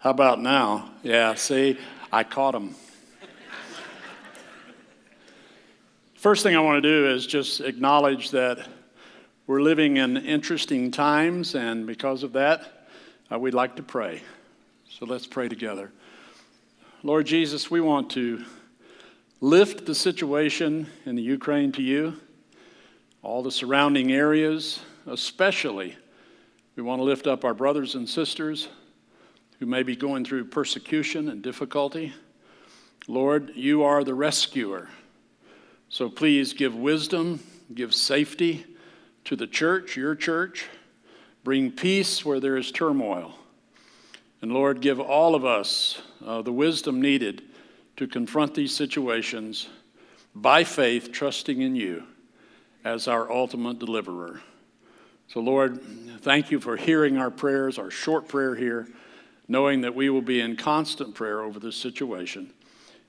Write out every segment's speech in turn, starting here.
How about now? Yeah, see, I caught him. First thing I want to do is just acknowledge that we're living in interesting times, and because of that, uh, we'd like to pray. So let's pray together. Lord Jesus, we want to lift the situation in the Ukraine to you, all the surrounding areas, especially. We want to lift up our brothers and sisters who may be going through persecution and difficulty. Lord, you are the rescuer. So please give wisdom, give safety to the church, your church. Bring peace where there is turmoil. And Lord, give all of us uh, the wisdom needed to confront these situations by faith, trusting in you as our ultimate deliverer. So, Lord, thank you for hearing our prayers, our short prayer here knowing that we will be in constant prayer over this situation.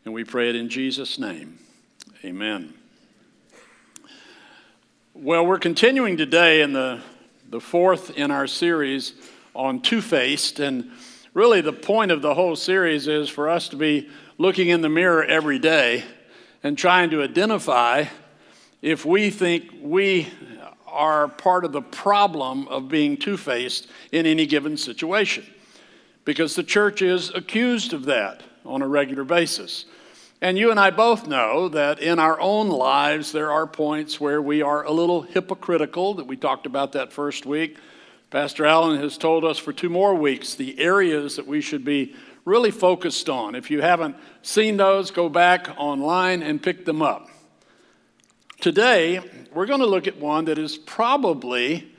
And we pray it in Jesus' name. Amen. Well, we're continuing today in the, the fourth in our series on Two Faced. And really, the point of the whole series is for us to be looking in the mirror every day and trying to identify if we think we are part of the problem of being two faced in any given situation because the church is accused of that on a regular basis. And you and I both know that in our own lives, there are points where we are a little hypocritical, that we talked about that first week. Pastor Allen has told us for two more weeks the areas that we should be really focused on. If you haven't seen those, go back online and pick them up. Today, we're going to look at one that is probably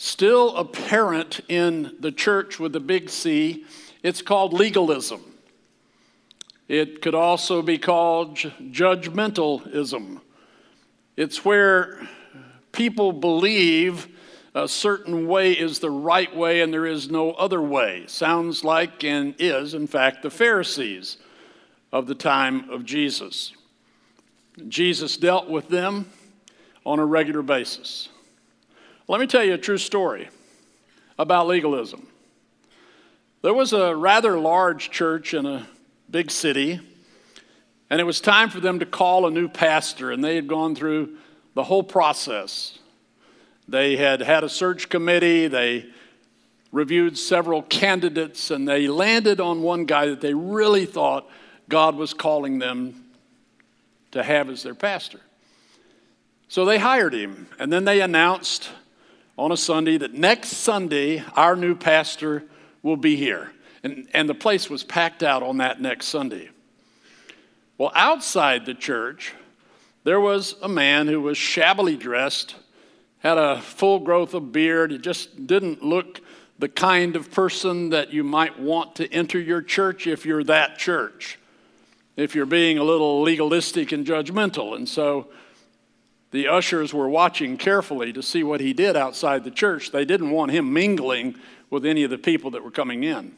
still apparent in the church with the big C. It's called legalism. It could also be called judgmentalism. It's where people believe a certain way is the right way and there is no other way. Sounds like and is, in fact, the Pharisees of the time of Jesus. Jesus dealt with them on a regular basis. Let me tell you a true story about legalism. There was a rather large church in a big city, and it was time for them to call a new pastor, and they had gone through the whole process. They had had a search committee, they reviewed several candidates, and they landed on one guy that they really thought God was calling them to have as their pastor. So they hired him, and then they announced on a Sunday that next Sunday our new pastor will be here. And, and the place was packed out on that next Sunday. Well, outside the church, there was a man who was shabbily dressed, had a full growth of beard. He just didn't look the kind of person that you might want to enter your church if you're that church, if you're being a little legalistic and judgmental. And so the ushers were watching carefully to see what he did outside the church. They didn't want him mingling with any of the people that were coming in.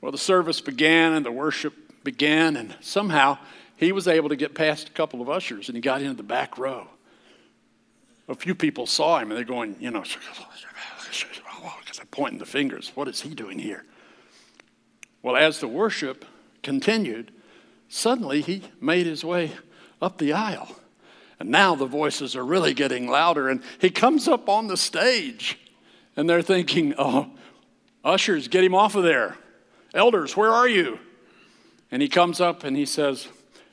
Well, the service began and the worship began, and somehow he was able to get past a couple of ushers and he got into the back row. A few people saw him and they're going, you know, pointing the fingers. What is he doing here? Well, as the worship continued, suddenly he made his way up the aisle. And now the voices are really getting louder. And he comes up on the stage, and they're thinking, oh, ushers, get him off of there. Elders, where are you? And he comes up and he says,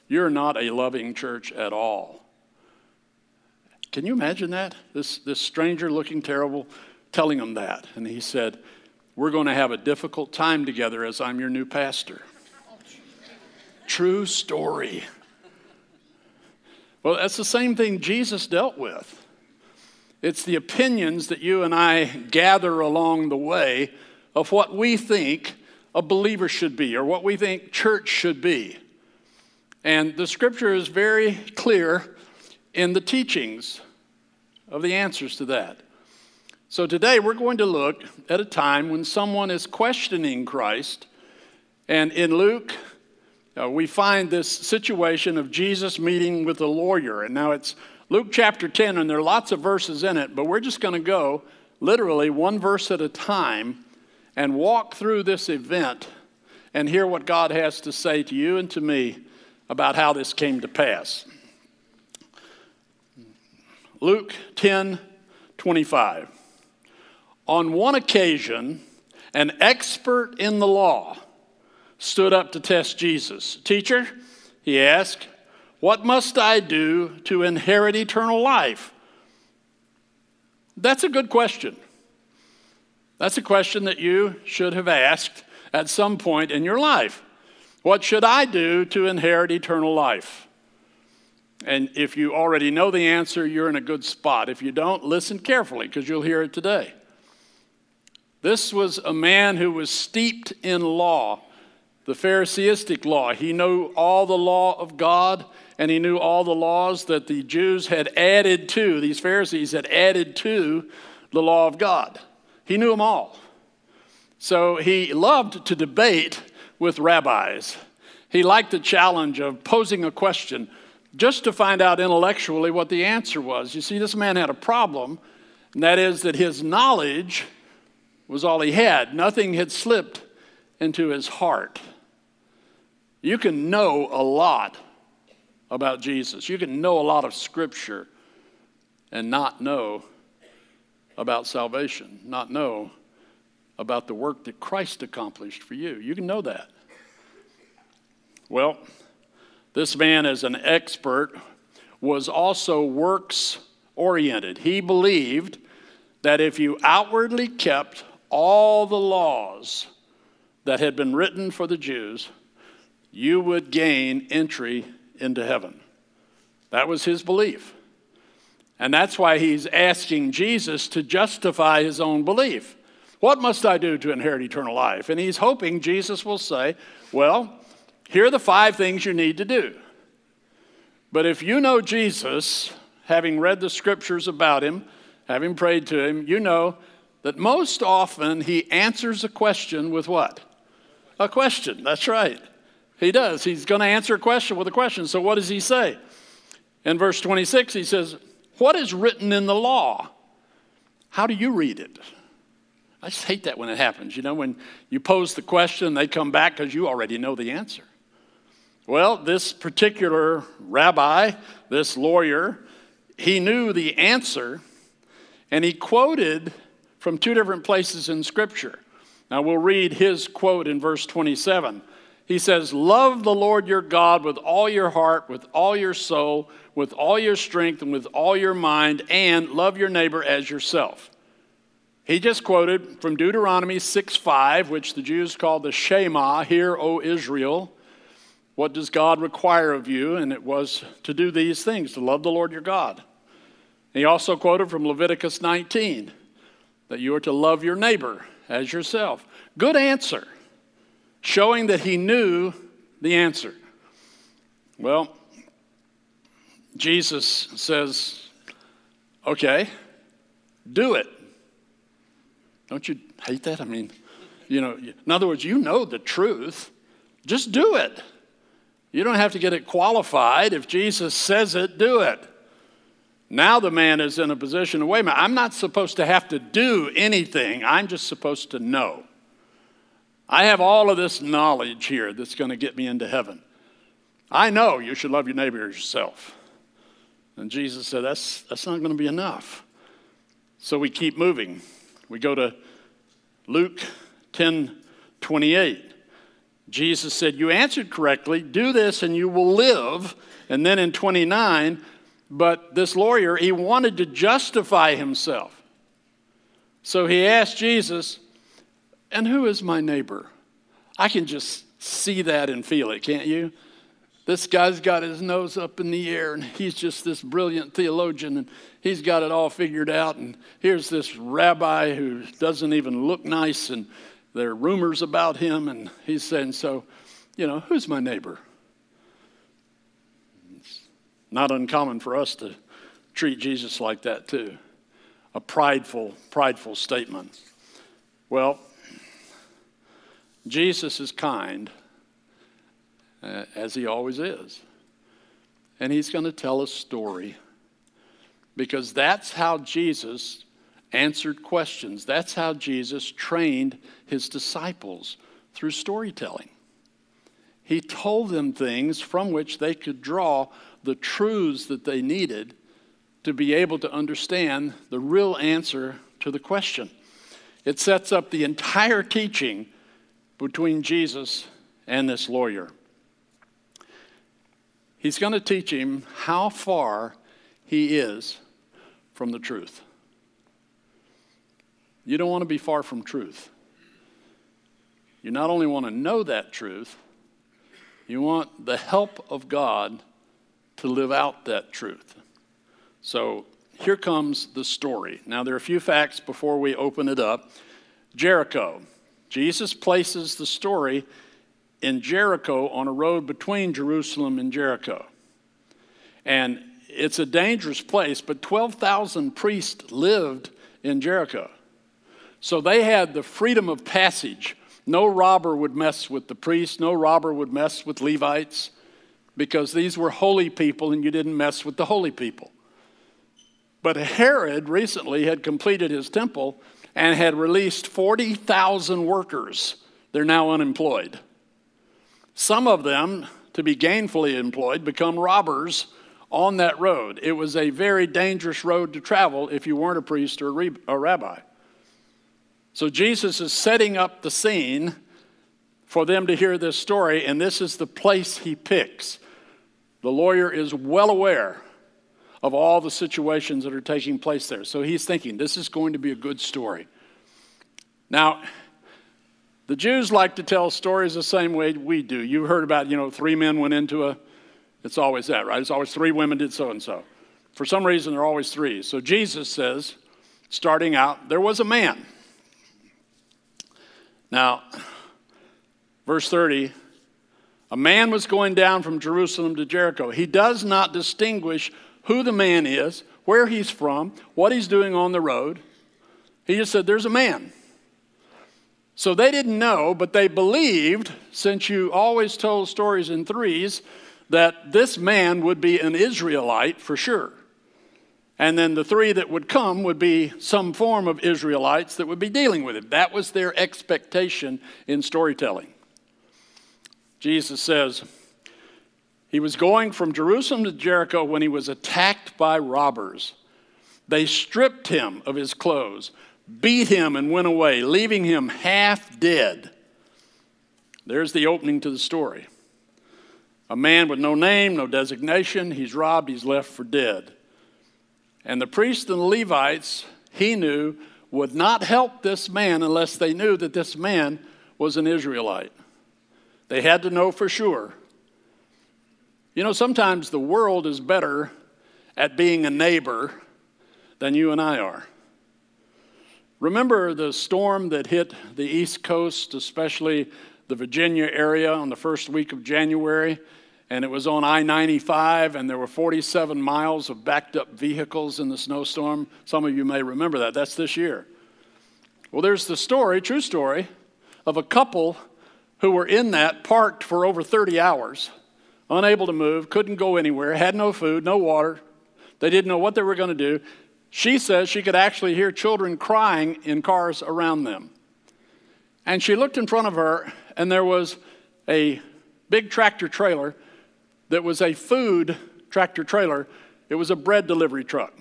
You're not a loving church at all. Can you imagine that? This, this stranger looking terrible telling him that. And he said, We're going to have a difficult time together as I'm your new pastor. True story. Well, that's the same thing Jesus dealt with. It's the opinions that you and I gather along the way of what we think a believer should be or what we think church should be. And the scripture is very clear in the teachings of the answers to that. So today we're going to look at a time when someone is questioning Christ. And in Luke uh, we find this situation of Jesus meeting with a lawyer. And now it's Luke chapter 10, and there are lots of verses in it, but we're just going to go literally one verse at a time and walk through this event and hear what God has to say to you and to me about how this came to pass. Luke 10 25. On one occasion, an expert in the law stood up to test Jesus. Teacher, he asked, What must I do to inherit eternal life? That's a good question. That's a question that you should have asked at some point in your life. What should I do to inherit eternal life? And if you already know the answer, you're in a good spot. If you don't, listen carefully because you'll hear it today. This was a man who was steeped in law, the Pharisaistic law. He knew all the law of God and he knew all the laws that the Jews had added to, these Pharisees had added to the law of God. He knew them all. So he loved to debate with rabbis. He liked the challenge of posing a question just to find out intellectually what the answer was. You see, this man had a problem, and that is that his knowledge was all he had. Nothing had slipped into his heart. You can know a lot about Jesus, you can know a lot of scripture and not know about salvation, not know about the work that Christ accomplished for you. You can know that. Well, this man, as an expert, was also works oriented. He believed that if you outwardly kept all the laws that had been written for the Jews, you would gain entry into heaven. That was his belief. And that's why he's asking Jesus to justify his own belief. What must I do to inherit eternal life? And he's hoping Jesus will say, Well, here are the five things you need to do. But if you know Jesus, having read the scriptures about him, having prayed to him, you know that most often he answers a question with what? A question. That's right. He does. He's going to answer a question with a question. So what does he say? In verse 26, he says, what is written in the law? How do you read it? I just hate that when it happens. You know, when you pose the question, they come back because you already know the answer. Well, this particular rabbi, this lawyer, he knew the answer and he quoted from two different places in Scripture. Now we'll read his quote in verse 27. He says, Love the Lord your God with all your heart, with all your soul, with all your strength, and with all your mind, and love your neighbor as yourself. He just quoted from Deuteronomy 6 5, which the Jews called the Shema, Hear, O Israel. What does God require of you? And it was to do these things, to love the Lord your God. He also quoted from Leviticus 19 that you are to love your neighbor as yourself. Good answer showing that he knew the answer. Well, Jesus says, okay, do it. Don't you hate that? I mean, you know, in other words, you know the truth. Just do it. You don't have to get it qualified. If Jesus says it, do it. Now the man is in a position of, wait a minute, I'm not supposed to have to do anything. I'm just supposed to know. I have all of this knowledge here that's going to get me into heaven. I know you should love your neighbor as yourself. And Jesus said, that's, that's not going to be enough. So we keep moving. We go to Luke 10 28. Jesus said, You answered correctly. Do this and you will live. And then in 29, but this lawyer, he wanted to justify himself. So he asked Jesus, and who is my neighbor? I can just see that and feel it, can't you? This guy's got his nose up in the air and he's just this brilliant theologian and he's got it all figured out. And here's this rabbi who doesn't even look nice and there are rumors about him. And he's saying, So, you know, who's my neighbor? It's not uncommon for us to treat Jesus like that, too. A prideful, prideful statement. Well, Jesus is kind, uh, as he always is. And he's going to tell a story because that's how Jesus answered questions. That's how Jesus trained his disciples through storytelling. He told them things from which they could draw the truths that they needed to be able to understand the real answer to the question. It sets up the entire teaching between Jesus and this lawyer. He's going to teach him how far he is from the truth. You don't want to be far from truth. You not only want to know that truth, you want the help of God to live out that truth. So here comes the story. Now, there are a few facts before we open it up. Jericho. Jesus places the story in Jericho on a road between Jerusalem and Jericho. And it's a dangerous place, but 12,000 priests lived in Jericho. So they had the freedom of passage. No robber would mess with the priests, no robber would mess with Levites, because these were holy people and you didn't mess with the holy people. But Herod recently had completed his temple and had released 40,000 workers. They're now unemployed. Some of them, to be gainfully employed, become robbers on that road. It was a very dangerous road to travel if you weren't a priest or a rabbi. So Jesus is setting up the scene for them to hear this story, and this is the place he picks. The lawyer is well aware of all the situations that are taking place there. So he's thinking, this is going to be a good story. Now, the Jews like to tell stories the same way we do. You heard about, you know, three men went into a, it's always that, right? It's always three women did so and so. For some reason, there are always three. So Jesus says, starting out, there was a man. Now, verse 30, a man was going down from Jerusalem to Jericho. He does not distinguish who the man is, where he's from, what he's doing on the road. He just said, There's a man. So they didn't know, but they believed, since you always told stories in threes, that this man would be an Israelite for sure. And then the three that would come would be some form of Israelites that would be dealing with him. That was their expectation in storytelling. Jesus says, he was going from Jerusalem to Jericho when he was attacked by robbers. They stripped him of his clothes, beat him, and went away, leaving him half dead. There's the opening to the story. A man with no name, no designation, he's robbed, he's left for dead. And the priests and the Levites, he knew, would not help this man unless they knew that this man was an Israelite. They had to know for sure you know, sometimes the world is better at being a neighbor than you and I are. Remember the storm that hit the East Coast, especially the Virginia area, on the first week of January? And it was on I 95, and there were 47 miles of backed up vehicles in the snowstorm. Some of you may remember that. That's this year. Well, there's the story, true story, of a couple who were in that parked for over 30 hours unable to move, couldn't go anywhere, had no food, no water. They didn't know what they were going to do. She says she could actually hear children crying in cars around them. And she looked in front of her, and there was a big tractor trailer that was a food tractor trailer. It was a bread delivery truck.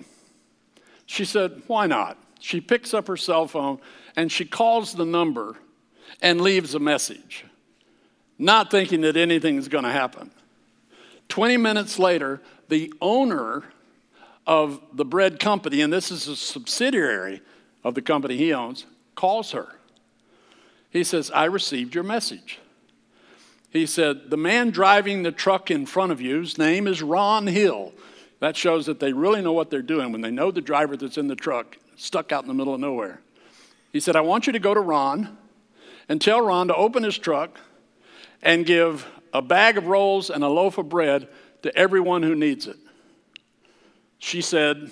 She said, Why not? She picks up her cell phone and she calls the number and leaves a message, not thinking that anything is going to happen. 20 minutes later, the owner of the bread company, and this is a subsidiary of the company he owns, calls her. He says, I received your message. He said, The man driving the truck in front of you's name is Ron Hill. That shows that they really know what they're doing when they know the driver that's in the truck, stuck out in the middle of nowhere. He said, I want you to go to Ron and tell Ron to open his truck and give a bag of rolls and a loaf of bread to everyone who needs it. She said,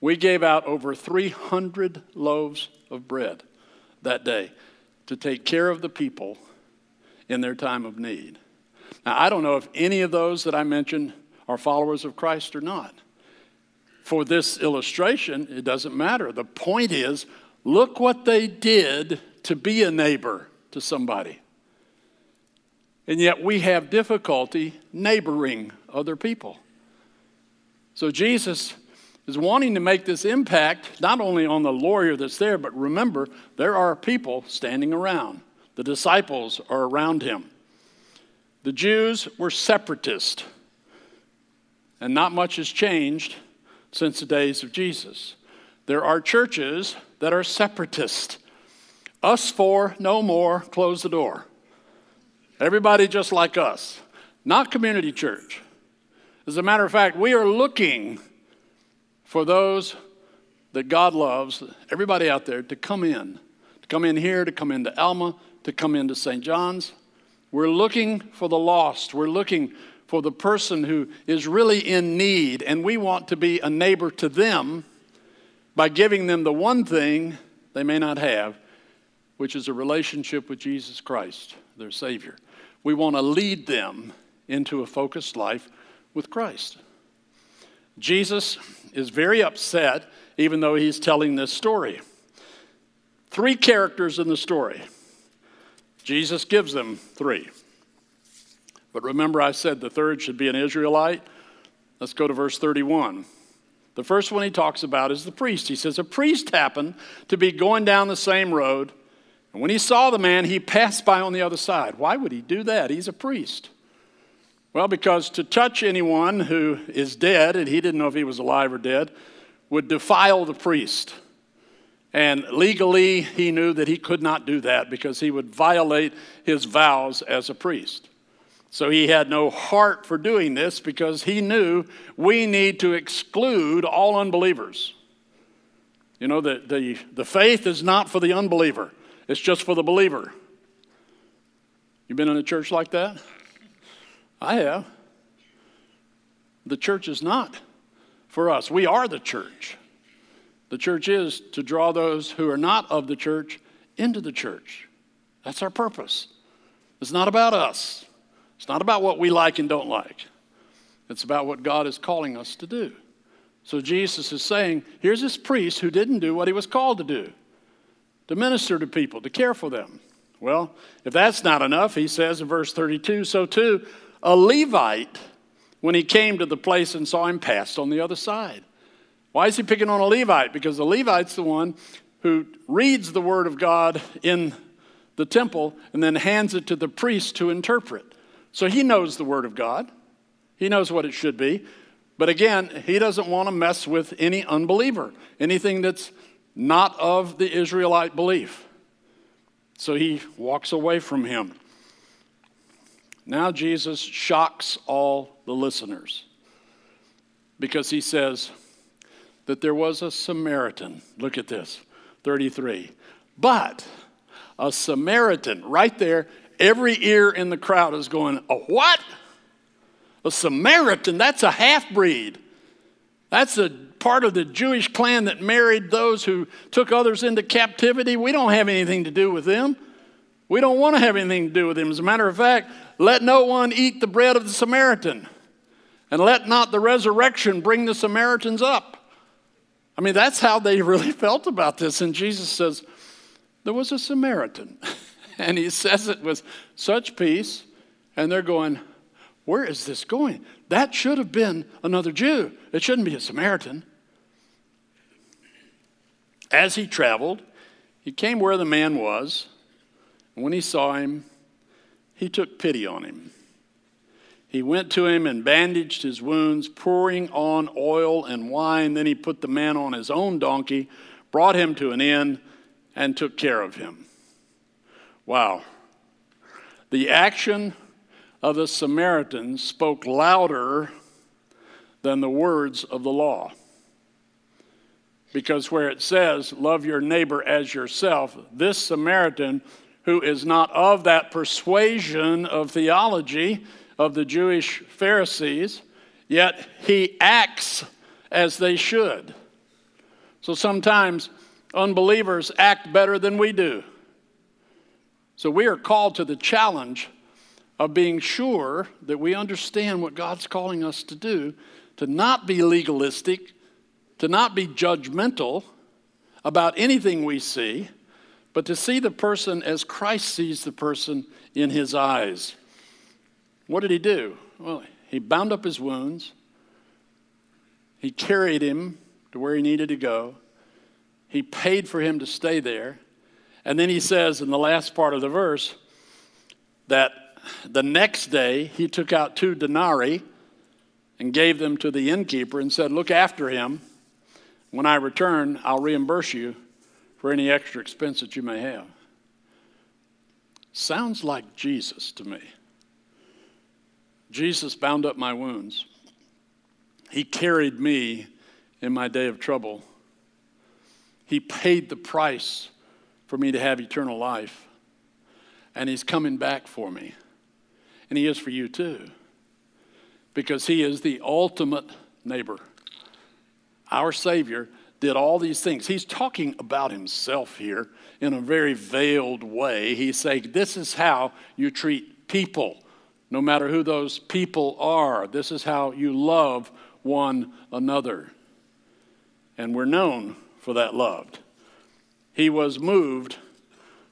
We gave out over 300 loaves of bread that day to take care of the people in their time of need. Now, I don't know if any of those that I mentioned are followers of Christ or not. for this illustration, it doesn't matter. The point is look what they did to be a neighbor to somebody. And yet we have difficulty neighboring other people. So Jesus is wanting to make this impact not only on the lawyer that's there, but remember, there are people standing around. The disciples are around him. The Jews were separatist, and not much has changed since the days of Jesus. There are churches that are separatist. Us four, no more, close the door. Everybody just like us, not community church. As a matter of fact, we are looking for those that God loves, everybody out there, to come in, to come in here, to come into Alma, to come into St. John's. We're looking for the lost. We're looking for the person who is really in need, and we want to be a neighbor to them by giving them the one thing they may not have, which is a relationship with Jesus Christ, their Savior. We want to lead them into a focused life with Christ. Jesus is very upset, even though he's telling this story. Three characters in the story. Jesus gives them three. But remember, I said the third should be an Israelite. Let's go to verse 31. The first one he talks about is the priest. He says, A priest happened to be going down the same road and when he saw the man, he passed by on the other side. Why would he do that? He's a priest. Well, because to touch anyone who is dead, and he didn't know if he was alive or dead, would defile the priest. And legally, he knew that he could not do that because he would violate his vows as a priest. So he had no heart for doing this because he knew we need to exclude all unbelievers. You know, the, the, the faith is not for the unbeliever, it's just for the believer. You been in a church like that? I have. The church is not for us. We are the church. The church is to draw those who are not of the church into the church. That's our purpose. It's not about us. It's not about what we like and don't like. It's about what God is calling us to do. So Jesus is saying, here's this priest who didn't do what he was called to do to minister to people, to care for them. Well, if that's not enough, he says in verse 32 so too, a Levite, when he came to the place and saw him, passed on the other side. Why is he picking on a Levite? Because the Levite's the one who reads the word of God in the temple and then hands it to the priest to interpret. So he knows the word of God, he knows what it should be. But again, he doesn't want to mess with any unbeliever, anything that's not of the Israelite belief. So he walks away from him. Now Jesus shocks all the listeners because he says that there was a Samaritan. Look at this 33. But a Samaritan, right there, every ear in the crowd is going, A what? A Samaritan? That's a half breed. That's a part of the Jewish clan that married those who took others into captivity. We don't have anything to do with them. We don't want to have anything to do with them. As a matter of fact, let no one eat the bread of the Samaritan, and let not the resurrection bring the Samaritans up. I mean, that's how they really felt about this. And Jesus says, There was a Samaritan. and he says it with such peace, and they're going, Where is this going? That should have been another Jew. It shouldn't be a Samaritan. As he traveled, he came where the man was, and when he saw him, he took pity on him. He went to him and bandaged his wounds, pouring on oil and wine. Then he put the man on his own donkey, brought him to an inn, and took care of him. Wow. The action of the Samaritans spoke louder than the words of the law. Because where it says, love your neighbor as yourself, this Samaritan, who is not of that persuasion of theology of the Jewish Pharisees, yet he acts as they should. So sometimes unbelievers act better than we do. So we are called to the challenge of being sure that we understand what God's calling us to do, to not be legalistic, to not be judgmental about anything we see, but to see the person as Christ sees the person in his eyes. What did he do? Well, he bound up his wounds, he carried him to where he needed to go, he paid for him to stay there. And then he says in the last part of the verse that the next day he took out two denarii and gave them to the innkeeper and said, Look after him. When I return, I'll reimburse you for any extra expense that you may have. Sounds like Jesus to me. Jesus bound up my wounds. He carried me in my day of trouble. He paid the price for me to have eternal life. And He's coming back for me. And He is for you too. Because He is the ultimate neighbor. Our Savior did all these things. He's talking about Himself here in a very veiled way. He's saying, This is how you treat people, no matter who those people are. This is how you love one another. And we're known for that love. He was moved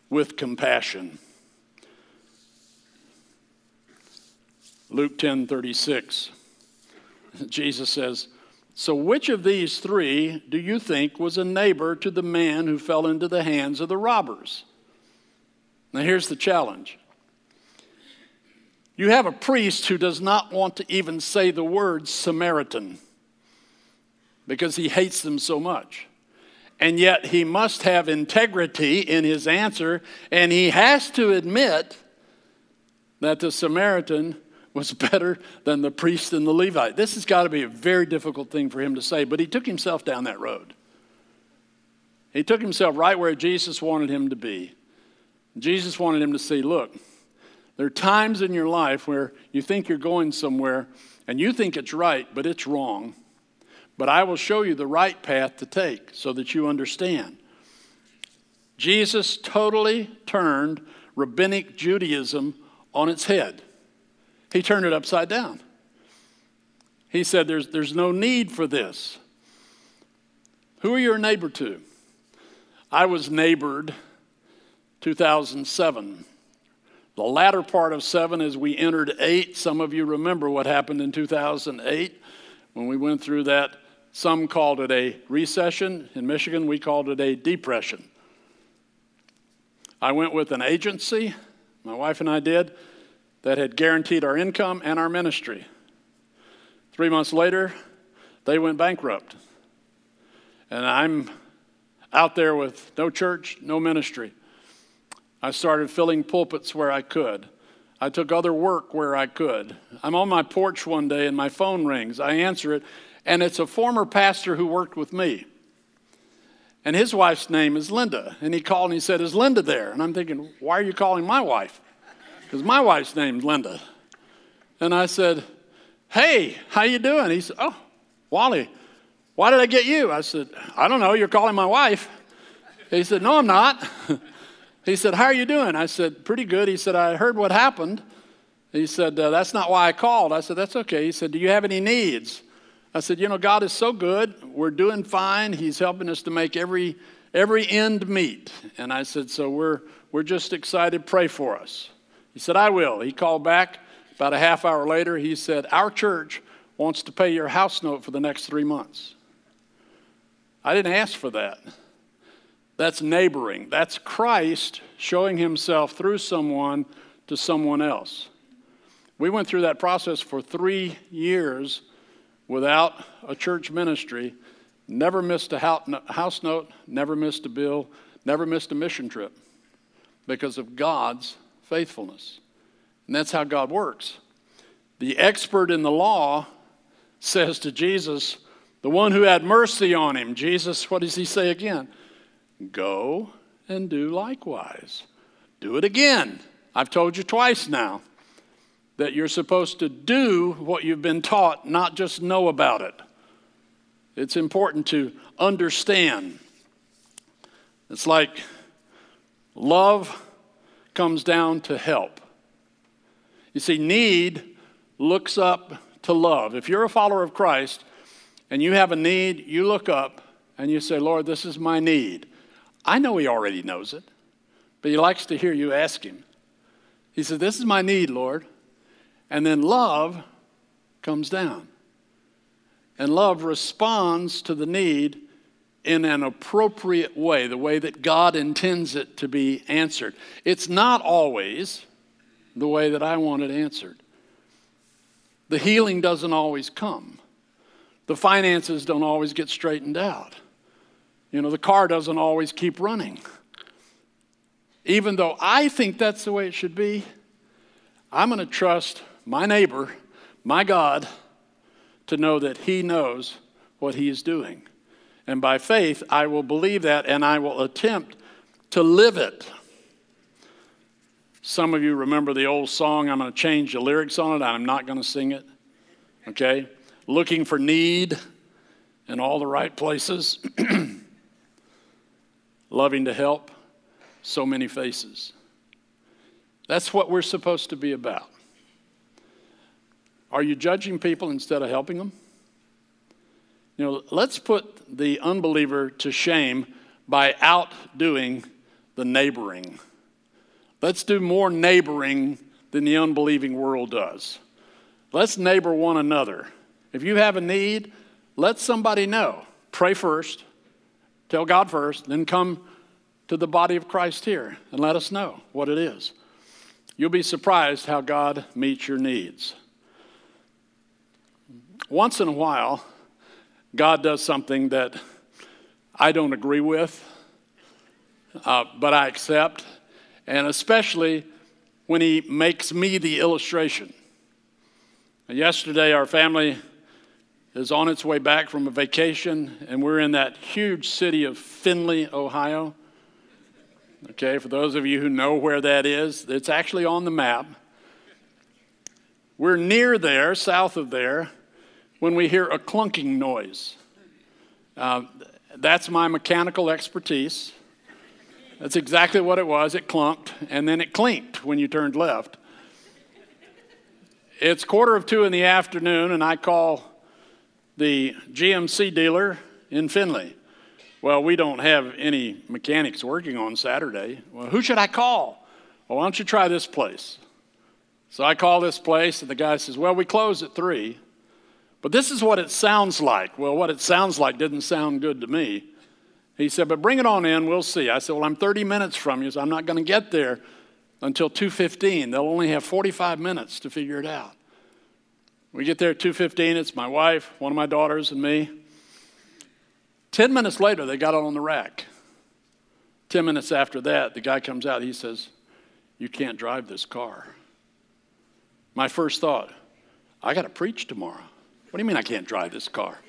with compassion. Luke 10 36, Jesus says, So which of these three do you think was a neighbor to the man who fell into the hands of the robbers? Now here's the challenge. You have a priest who does not want to even say the word Samaritan because he hates them so much. And yet he must have integrity in his answer, and he has to admit that the Samaritan was better than the priest and the Levite. This has got to be a very difficult thing for him to say, but he took himself down that road. He took himself right where Jesus wanted him to be. Jesus wanted him to see, look, there are times in your life where you think you're going somewhere and you think it's right, but it's wrong. But I will show you the right path to take so that you understand. Jesus totally turned rabbinic Judaism on its head. He turned it upside down. He said, There's, there's no need for this. Who are your neighbor to? I was neighbored 2007. The latter part of seven, as we entered eight, some of you remember what happened in 2008 when we went through that some called it a recession. In Michigan, we called it a depression. I went with an agency, my wife and I did, that had guaranteed our income and our ministry. Three months later, they went bankrupt. And I'm out there with no church, no ministry. I started filling pulpits where I could. I took other work where I could. I'm on my porch one day and my phone rings. I answer it, and it's a former pastor who worked with me. And his wife's name is Linda. And he called and he said, Is Linda there? And I'm thinking, Why are you calling my wife? Because my wife's name's Linda. And I said, Hey, how you doing? He said, Oh, Wally, why did I get you? I said, I don't know, you're calling my wife. He said, No, I'm not. he said, How are you doing? I said, Pretty good. He said, I heard what happened. He said, uh, That's not why I called. I said, That's okay. He said, Do you have any needs? I said, you know, God is so good. We're doing fine. He's helping us to make every every end meet. And I said, so we're we're just excited. Pray for us. He said, I will. He called back about a half hour later. He said, our church wants to pay your house note for the next three months. I didn't ask for that. That's neighboring. That's Christ showing himself through someone to someone else. We went through that process for three years without a church ministry, never missed a house note, never missed a bill, never missed a mission trip because of God's faithfulness. And that's how God works. The expert in the law says to Jesus, the one who had mercy on him, Jesus, what does he say again? Go and do likewise. Do it again. I've told you twice now that you're supposed to do what you've been taught, not just know about it. It's important to understand. It's like love comes down to help. You see, need looks up to love. If you're a follower of Christ, and you have a need, you look up and you say, Lord, this is my need. I know He already knows it, but He likes to hear you ask Him. He said, This is my need, Lord. And then love comes down. And love responds to the need in an appropriate way, the way that God intends it to be answered. It's not always the way that I want it answered. The healing doesn't always come. The finances don't always get straightened out. You know, the car doesn't always keep running. Even though I think that's the way it should be, I'm going to trust my neighbor, my God, to know that He knows what He is doing. And by faith, I will believe that and I will attempt to live it. Some of you remember the old song. I'm going to change the lyrics on it. I'm not going to sing it. Okay? Looking for need in all the right places, loving to help so many faces. That's what we're supposed to be about. Are you judging people instead of helping them? You know, let's put the unbeliever to shame by outdoing the neighboring. Let's do more neighboring than the unbelieving world does. Let's neighbor one another. If you have a need, let somebody know. Pray first, tell God first, then come to the body of Christ here and let us know what it is. You'll be surprised how God meets your needs. Once in a while, God does something that I don't agree with, uh, but I accept, and especially when He makes me the illustration. Yesterday, our family is on its way back from a vacation, and we're in that huge city of Findlay, Ohio. Okay, for those of you who know where that is, it's actually on the map. We're near there, south of there, when we hear a clunking noise. Uh, that's my mechanical expertise. That's exactly what it was. It clunked, and then it clinked when you turned left. It's quarter of two in the afternoon, and I call the GMC dealer in Findlay. Well, we don't have any mechanics working on Saturday. Well, who should I call? Well, why don't you try this place? So I call this place, and the guy says, Well, we close at 3. But this is what it sounds like. Well, what it sounds like didn't sound good to me. He said, But bring it on in, we'll see. I said, Well, I'm 30 minutes from you, so I'm not going to get there until 2.15. They'll only have 45 minutes to figure it out. We get there at 2.15. It's my wife, one of my daughters, and me. Ten minutes later, they got it on the rack. Ten minutes after that, the guy comes out. He says, You can't drive this car. My first thought, I got to preach tomorrow. What do you mean I can't drive this car?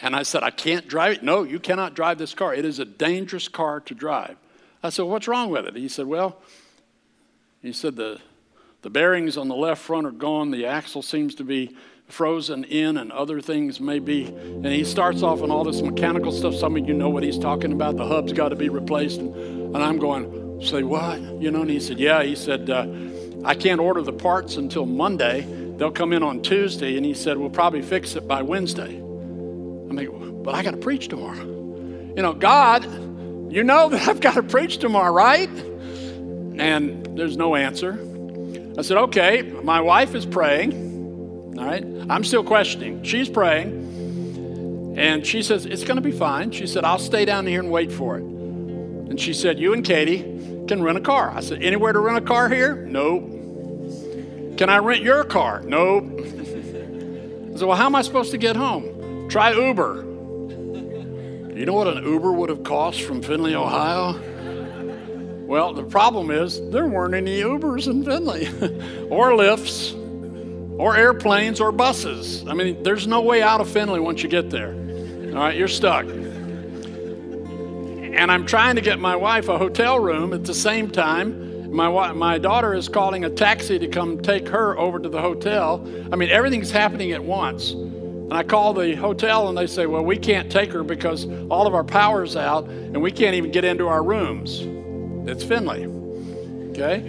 And I said, I can't drive it. No, you cannot drive this car. It is a dangerous car to drive. I said, What's wrong with it? He said, Well, he said, the, the bearings on the left front are gone. The axle seems to be frozen in and other things may be. And he starts off on all this mechanical stuff. Some of you know what he's talking about. The hub's got to be replaced. And, and I'm going, say what? You know, and he said, yeah. He said, uh, I can't order the parts until Monday. They'll come in on Tuesday. And he said, we'll probably fix it by Wednesday. I mean, but I got to preach tomorrow. You know, God, you know that I've got to preach tomorrow, right? And there's no answer. I said, okay, my wife is praying. All right? I'm still questioning. She's praying, and she says, It's going to be fine. She said, I'll stay down here and wait for it. And she said, You and Katie can rent a car. I said, Anywhere to rent a car here? Nope. Can I rent your car? Nope. I said, Well, how am I supposed to get home? Try Uber. You know what an Uber would have cost from Findlay, Ohio? Well, the problem is there weren't any Ubers in Findlay or Lyfts, or airplanes or buses. I mean, there's no way out of Findlay once you get there. All right, you're stuck. And I'm trying to get my wife a hotel room at the same time. My, my daughter is calling a taxi to come take her over to the hotel. I mean, everything's happening at once. And I call the hotel and they say, Well, we can't take her because all of our power's out and we can't even get into our rooms. It's Findlay. Okay?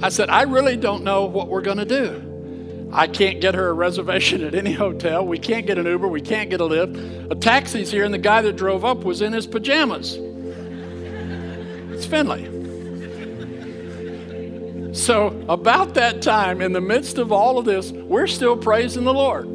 I said, I really don't know what we're going to do. I can't get her a reservation at any hotel. We can't get an Uber. We can't get a Lyft. A taxi's here, and the guy that drove up was in his pajamas. It's Findlay. So, about that time, in the midst of all of this, we're still praising the Lord.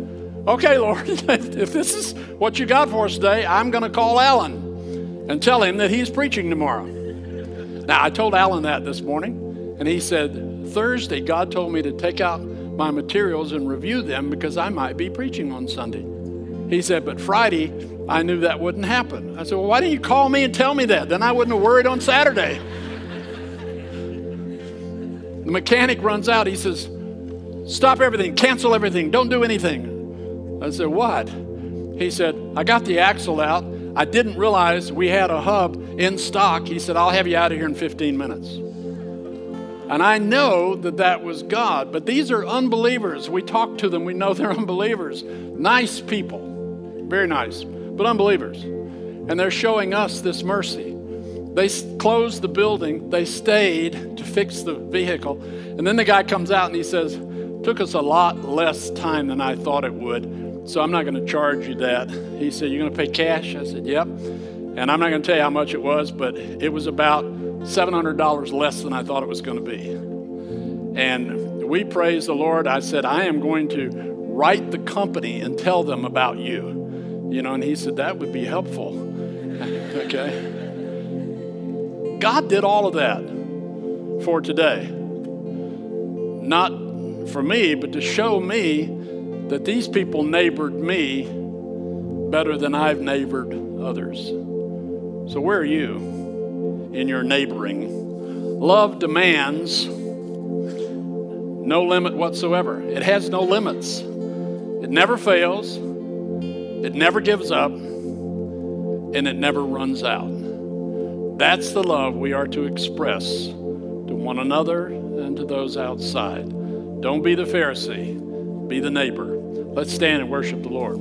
Okay, Lord, if this is what you got for us today, I'm going to call Alan and tell him that he's preaching tomorrow. Now, I told Alan that this morning, and he said, Thursday, God told me to take out my materials and review them because I might be preaching on Sunday. He said, but Friday, I knew that wouldn't happen. I said, well, why didn't you call me and tell me that? Then I wouldn't have worried on Saturday. The mechanic runs out. He says, Stop everything, cancel everything, don't do anything. I said, What? He said, I got the axle out. I didn't realize we had a hub in stock. He said, I'll have you out of here in 15 minutes. And I know that that was God, but these are unbelievers. We talk to them, we know they're unbelievers. Nice people, very nice, but unbelievers. And they're showing us this mercy. They closed the building, they stayed to fix the vehicle. And then the guy comes out and he says, Took us a lot less time than I thought it would, so I'm not going to charge you that. He said, You're going to pay cash? I said, Yep. And I'm not going to tell you how much it was, but it was about $700 less than I thought it was going to be. And we praise the Lord. I said, I am going to write the company and tell them about you. You know, and he said, That would be helpful. okay. God did all of that for today. Not for me, but to show me that these people neighbored me better than I've neighbored others. So, where are you in your neighboring? Love demands no limit whatsoever, it has no limits. It never fails, it never gives up, and it never runs out. That's the love we are to express to one another and to those outside. Don't be the Pharisee, be the neighbor. Let's stand and worship the Lord.